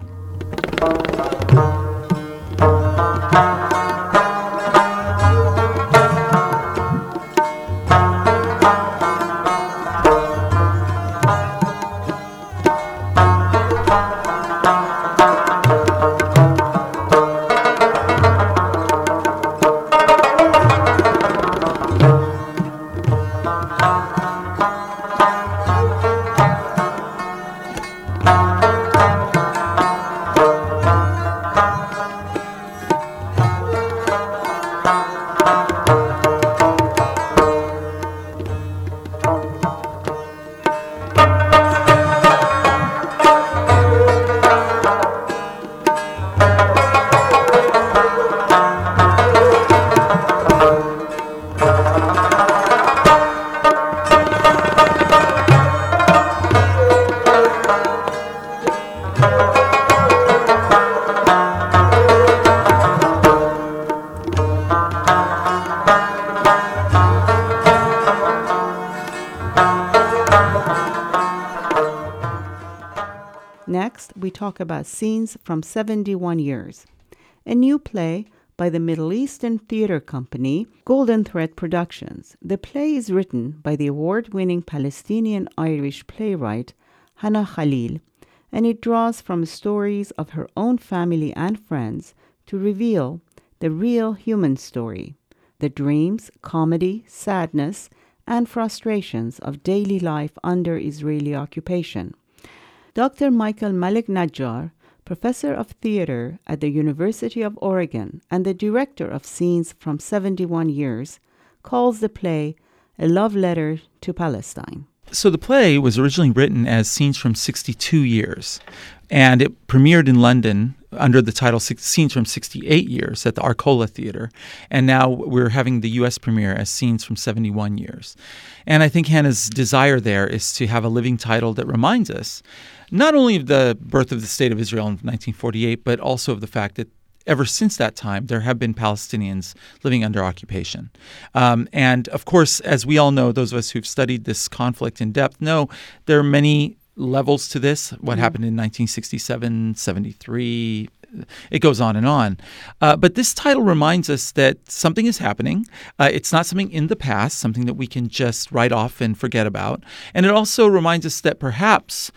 Talk about Scenes from 71 Years, a new play by the Middle Eastern theater company Golden Thread Productions. The play is written by the award winning Palestinian Irish playwright Hannah Khalil, and it draws from stories of her own family and friends to reveal the real human story, the dreams, comedy, sadness, and frustrations of daily life under Israeli occupation. Dr. Michael Malek Najjar, professor of theater at the University of Oregon and the director of Scenes from 71 Years, calls the play a love letter to Palestine. So the play was originally written as Scenes from 62 Years, and it premiered in London under the title Scenes from 68 Years at the Arcola Theater. And now we're having the US premiere as Scenes from 71 Years. And I think Hannah's desire there is to have a living title that reminds us not only of the birth of the State of Israel in 1948, but also of the fact that ever since that time, there have been Palestinians living under occupation. Um, and of course, as we all know, those of us who've studied this conflict in depth know there are many levels to this. What mm-hmm. happened in 1967, 73, it goes on and on. Uh, but this title reminds us that something is happening. Uh, it's not something in the past, something that we can just write off and forget about. And it also reminds us that perhaps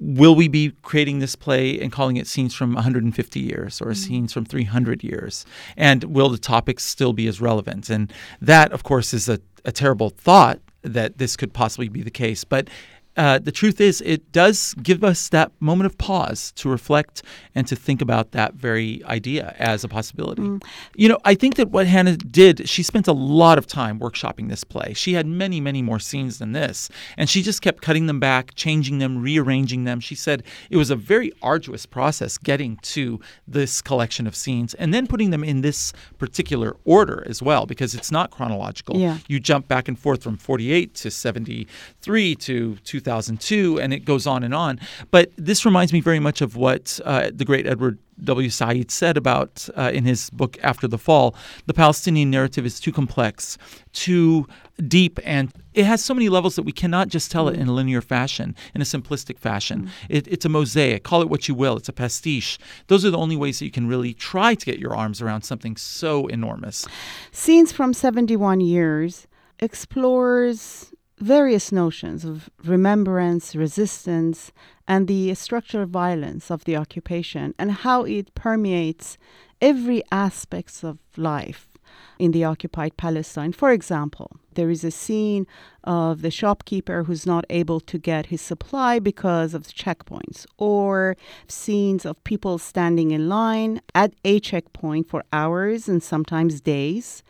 will we be creating this play and calling it scenes from 150 years or mm-hmm. scenes from 300 years? And will the topics still be as relevant? And that, of course, is a, a terrible thought that this could possibly be the case. But uh, the truth is, it does give us that moment of pause to reflect and to think about that very idea as a possibility. Mm. You know, I think that what Hannah did, she spent a lot of time workshopping this play. She had many, many more scenes than this, and she just kept cutting them back, changing them, rearranging them. She said it was a very arduous process getting to this collection of scenes and then putting them in this particular order as well, because it's not chronological. Yeah. You jump back and forth from 48 to 73 to 2000. 2002, and it goes on and on. But this reminds me very much of what uh, the great Edward W. Said said about uh, in his book After the Fall. The Palestinian narrative is too complex, too deep, and it has so many levels that we cannot just tell it in a linear fashion, in a simplistic fashion. Mm. It, it's a mosaic. Call it what you will. It's a pastiche. Those are the only ways that you can really try to get your arms around something so enormous. Scenes from 71 years explores various notions of remembrance, resistance, and the structural violence of the occupation and how it permeates every aspect of life in the occupied Palestine. For example, there is a scene of the shopkeeper who's not able to get his supply because of the checkpoints, or scenes of people standing in line at a checkpoint for hours and sometimes days.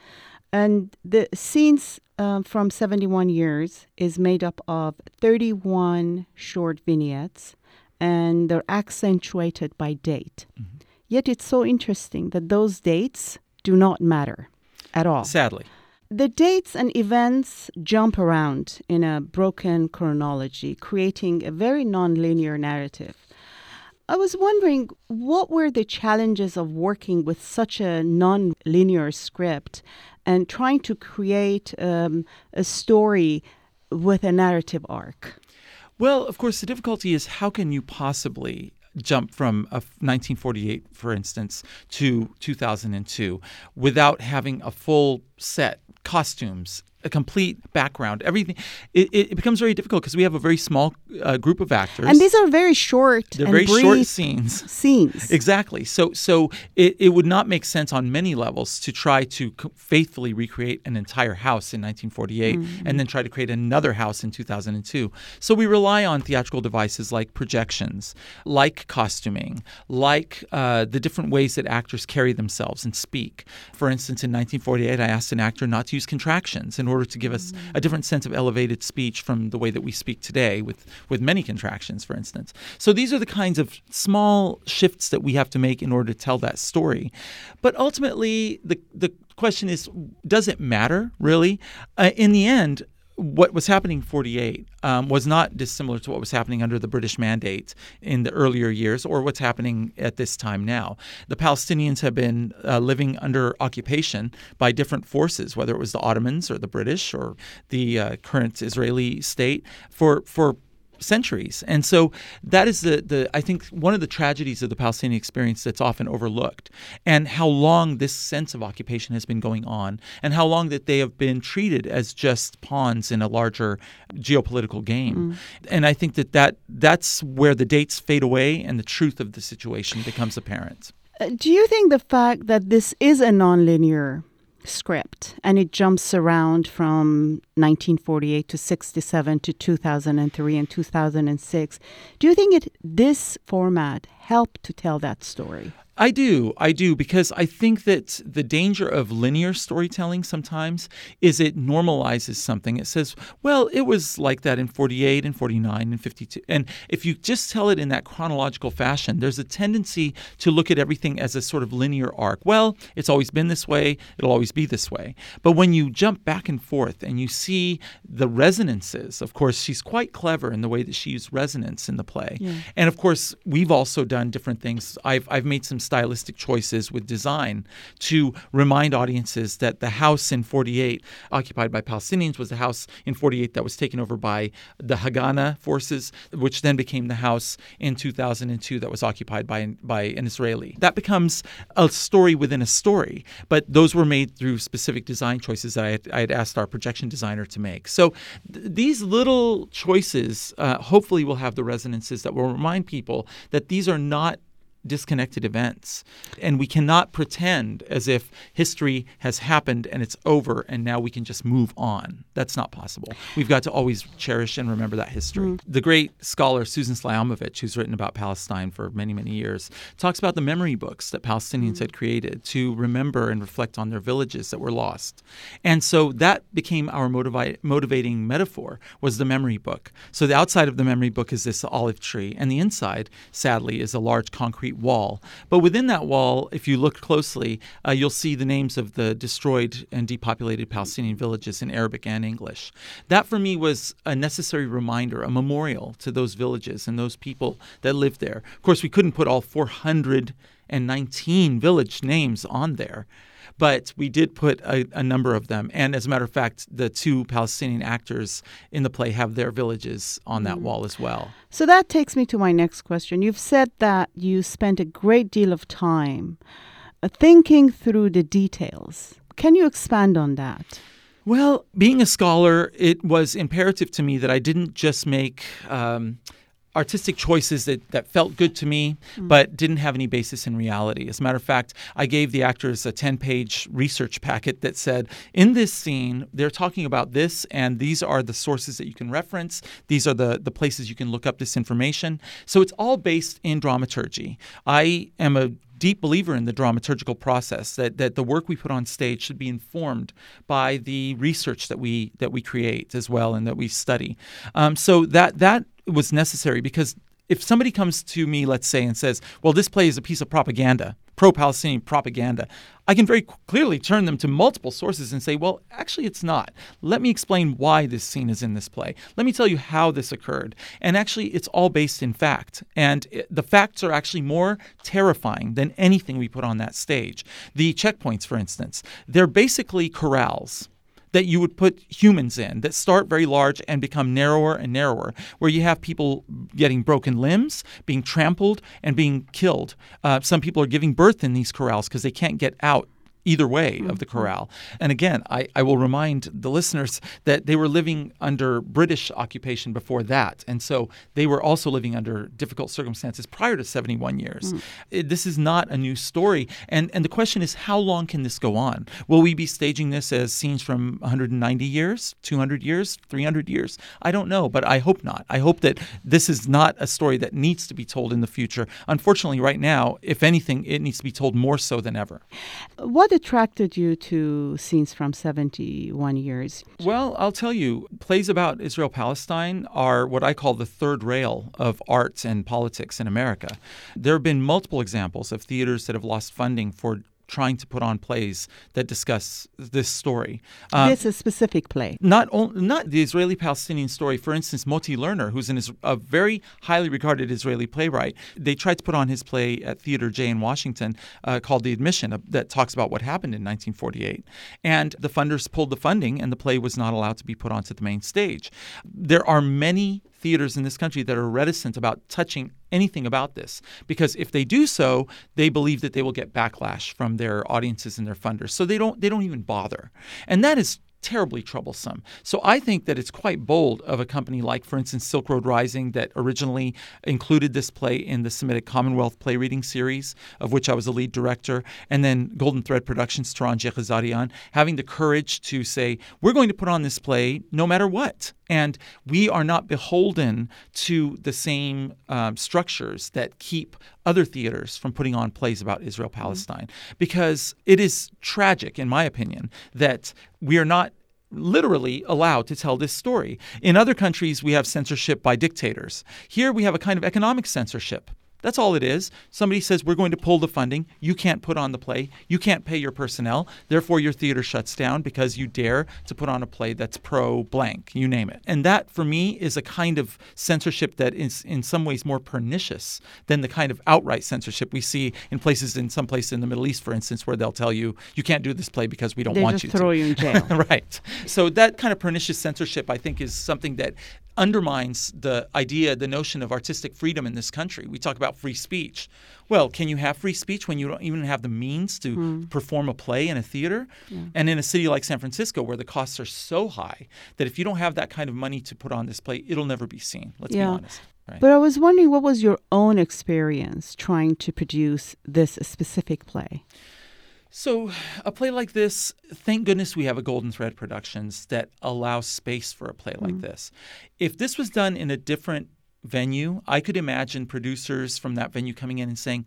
And the scenes um, from 71 years is made up of 31 short vignettes, and they're accentuated by date. Mm-hmm. Yet it's so interesting that those dates do not matter at all. Sadly. The dates and events jump around in a broken chronology, creating a very nonlinear narrative. I was wondering what were the challenges of working with such a non-linear script and trying to create um, a story with a narrative arc? Well, of course, the difficulty is how can you possibly jump from 1948, for instance, to 2002 without having a full set costumes a complete background, everything. It, it becomes very difficult because we have a very small uh, group of actors, and these are very short. They're very short scenes. Scenes exactly. So so it, it would not make sense on many levels to try to faithfully recreate an entire house in 1948 mm-hmm. and then try to create another house in 2002. So we rely on theatrical devices like projections, like costuming, like uh, the different ways that actors carry themselves and speak. For instance, in 1948, I asked an actor not to use contractions in order to give us a different sense of elevated speech from the way that we speak today with, with many contractions, for instance. So these are the kinds of small shifts that we have to make in order to tell that story. But ultimately, the, the question is does it matter, really? Uh, in the end, what was happening in 48 um, was not dissimilar to what was happening under the British mandate in the earlier years or what's happening at this time now. The Palestinians have been uh, living under occupation by different forces, whether it was the Ottomans or the British or the uh, current Israeli state, for, for centuries. And so that is the, the I think one of the tragedies of the Palestinian experience that's often overlooked and how long this sense of occupation has been going on and how long that they have been treated as just pawns in a larger geopolitical game. Mm. And I think that, that that's where the dates fade away and the truth of the situation becomes apparent. Uh, do you think the fact that this is a nonlinear script and it jumps around from 1948 to 67 to 2003 and 2006 do you think it this format helped to tell that story I do. I do because I think that the danger of linear storytelling sometimes is it normalizes something. It says, well, it was like that in 48 and 49 and 52. And if you just tell it in that chronological fashion, there's a tendency to look at everything as a sort of linear arc. Well, it's always been this way, it'll always be this way. But when you jump back and forth and you see the resonances, of course, she's quite clever in the way that she used resonance in the play. Yeah. And of course, we've also done different things. I've, I've made some stylistic choices with design to remind audiences that the house in 48 occupied by Palestinians was the house in 48 that was taken over by the Haganah forces, which then became the house in 2002 that was occupied by, by an Israeli. That becomes a story within a story, but those were made through specific design choices that I had, I had asked our projection designer to make. So th- these little choices uh, hopefully will have the resonances that will remind people that these are not disconnected events. And we cannot pretend as if history has happened and it's over and now we can just move on. That's not possible. We've got to always cherish and remember that history. Mm. The great scholar Susan Slyomovics, who's written about Palestine for many, many years, talks about the memory books that Palestinians mm. had created to remember and reflect on their villages that were lost. And so that became our motivi- motivating metaphor was the memory book. So the outside of the memory book is this olive tree and the inside, sadly, is a large concrete concrete wall. But within that wall, if you look closely, uh, you'll see the names of the destroyed and depopulated Palestinian villages in Arabic and English. That for me was a necessary reminder, a memorial to those villages and those people that lived there. Of course, we couldn't put all 419 village names on there but we did put a, a, number of them. And as a matter of fact, the two Palestinian actors in the play have their villages on that mm. wall as well. So that takes me to my next question. You've said that you spent a great deal of time uh, thinking through the details. Can you expand on that? Well, being a scholar, it was imperative to me that I didn't just make. Um, artistic choices that, that felt good to me, mm. but didn't have any basis in reality. As a matter of fact, I gave the actors a 10 page research packet that said, in this scene, they're talking about this, and these are the sources that you can reference. These are the, the places you can look up this information. So it's all based in dramaturgy. I am a deep believer in the dramaturgical process that, that the work we put on stage should be informed by the research that we that we create as well and that we study. Um, so that that was necessary because if somebody comes to me, let's say, and says, well, this play is a piece of propaganda, pro Palestinian propaganda, I can very clearly turn them to multiple sources and say, well, actually, it's not. Let me explain why this scene is in this play. Let me tell you how this occurred. And actually, it's all based in fact. And it, the facts are actually more terrifying than anything we put on that stage. The checkpoints, for instance, they're basically corrals that you would put humans in that start very large and become narrower and narrower, where you have people getting broken limbs, being trampled, and being killed. Uh, some people are giving birth in these corrals because they can't get out either way mm-hmm. of the mm-hmm. corral. And again, I, I will remind the listeners that they were living under British occupation before that. And so they were also living under difficult circumstances prior to 71 years. Mm. It, this is not a new story. And, and the question is, how long can this go on? Will we be staging this as scenes from 190 years, 200 years, 300 years? I don't know, but I hope not. I hope that this is not a story that needs to be told in the future. Unfortunately, right now, if anything, it needs to be told more so than ever. What what attracted you to scenes from 71 years? Well, I'll tell you, plays about Israel Palestine are what I call the third rail of arts and politics in America. There have been multiple examples of theaters that have lost funding for trying to put on plays that discuss this story. Um, this is a specific play. Not only not the Israeli-Palestinian story. For instance, Moti Lerner, who's an, a very highly regarded Israeli playwright, they tried to put on his play at Theater J in Washington uh, called The Admission uh, that talks about what happened in 1948. And the funders pulled the funding, and the play was not allowed to be put onto the main stage. There are many theaters in this country that are reticent about touching anything about this because if they do so, they believe that they will get backlash from their audiences and their funders. So they don't they don't even bother. And that is terribly troublesome. So I think that it's quite bold of a company like, for instance, Silk Road Rising, that originally included this play in the Semitic Commonwealth play reading series, of which I was a lead director, and then Golden Thread Productions, Torange Yeghiazarian, having the courage to say, we're going to put on this play no matter what. And we are not beholden to the same um, structures that keep other theaters from putting on plays about Israel Palestine. Mm-hmm. Because it is tragic, in my opinion, that we are not literally allowed to tell this story. In other countries, we have censorship by dictators. Here, we have a kind of economic censorship. That's all it is. Somebody says, We're going to pull the funding. You can't put on the play. You can't pay your personnel. Therefore, your theater shuts down because you dare to put on a play that's pro blank, you name it. And that, for me, is a kind of censorship that is in some ways more pernicious than the kind of outright censorship we see in places, in some places in the Middle East, for instance, where they'll tell you, You can't do this play because we don't they want you to. throw you in jail. right. So, that kind of pernicious censorship, I think, is something that undermines the idea, the notion of artistic freedom in this country. We talk about free speech. Well, can you have free speech when you don't even have the means to mm. perform a play in a theater? Yeah. And in a city like San Francisco, where the costs are so high that if you don't have that kind of money to put on this play, it'll never be seen. Let's yeah. be honest. Right. But I was wondering, what was your own experience trying to produce this specific play? So, a play like this, thank goodness we have a Golden Thread Productions that allows space for a play like Mm. this. If this was done in a different venue, I could imagine producers from that venue coming in and saying,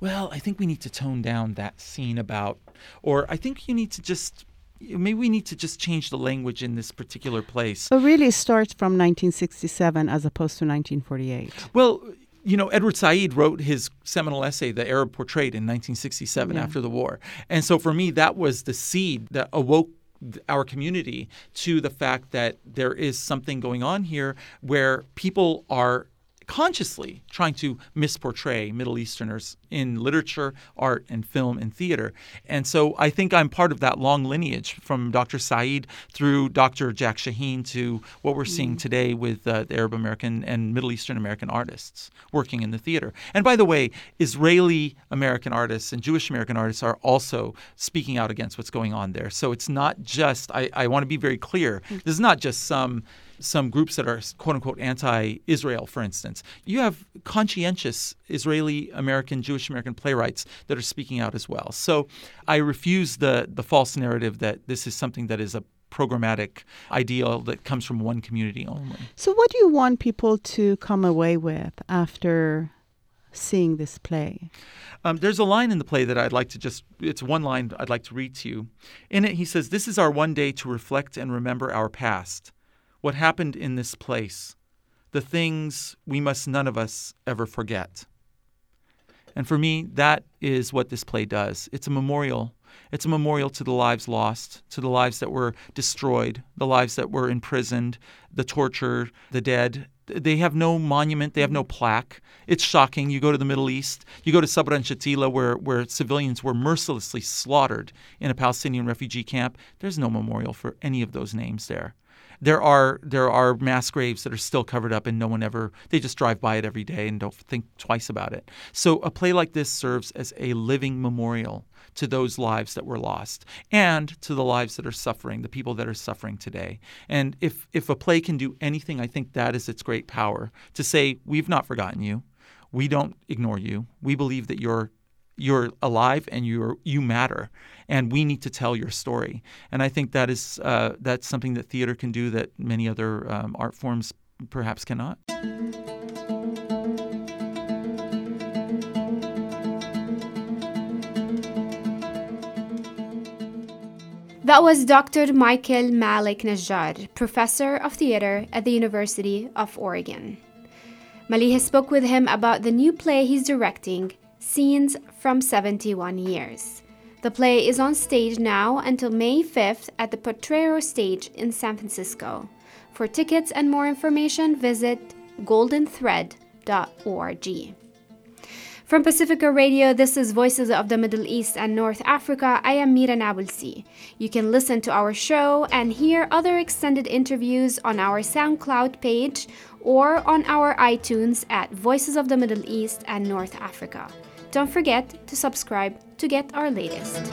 Well, I think we need to tone down that scene about, or I think you need to just, maybe we need to just change the language in this particular place. But really, it starts from 1967 as opposed to 1948. Well, you know, Edward Said wrote his seminal essay, The Arab Portrayed, in 1967 Yeah. after the war. And so for me, that was the seed that awoke our community to the fact that there is something going on here where people are consciously trying to misportray Middle Easterners in literature, art, and film and theater. And so I think I'm part of that long lineage from Dr. Said through Dr. Jack Shaheen to what we're seeing today with uh, the Arab American and Middle Eastern American artists working in the theater. And by the way, Israeli American artists and Jewish American artists are also speaking out against what's going on there. So it's not just, I, I want to be very clear, this is not just some some groups that are quote unquote anti Israel, for instance. You have conscientious Israeli American, Jewish American playwrights that are speaking out as well. So I refuse the, the false narrative that this is something that is a programmatic ideal that comes from one community only. So, what do you want people to come away with after seeing this play? Um, there's a line in the play that I'd like to just, it's one line I'd like to read to you. In it, he says, This is our one day to reflect and remember our past, what happened in this place, the things we must none of us ever forget. And for me, that is what this play does. It's a memorial. It's a memorial to the lives lost, to the lives that were destroyed, the lives that were imprisoned, the tortured, the dead. They have no monument, they have no plaque. It's shocking. You go to the Middle East, you go to Sabra and Shatila, where, where civilians were mercilessly slaughtered in a Palestinian refugee camp. There's no memorial for any of those names there there are there are mass graves that are still covered up and no one ever they just drive by it every day and don't think twice about it. So a play like this serves as a living memorial to those lives that were lost and to the lives that are suffering, the people that are suffering today. And if if a play can do anything, I think that is its great power to say we've not forgotten you. We don't ignore you. We believe that you're you're alive and you're you matter and we need to tell your story and i think that is uh, that's something that theater can do that many other um, art forms perhaps cannot That was Dr. Michael Malek Najjar, professor of theater at the University of Oregon. Maliheh spoke with him about the new play he's directing, Scenes from 71 Years. The play is on stage now until May 5th at the Potrero stage in San Francisco. For tickets and more information, visit goldenthread.org. From Pacifica Radio, this is Voices of the Middle East and North Africa. I am Mira Nabulsi. You can listen to our show and hear other extended interviews on our SoundCloud page or on our iTunes at Voices of the Middle East and North Africa. Don't forget to subscribe to get our latest.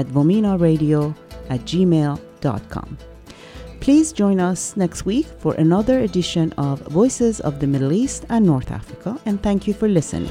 at vomenaradio at gmail.com. Please join us next week for another edition of Voices of the Middle East and North Africa, and thank you for listening.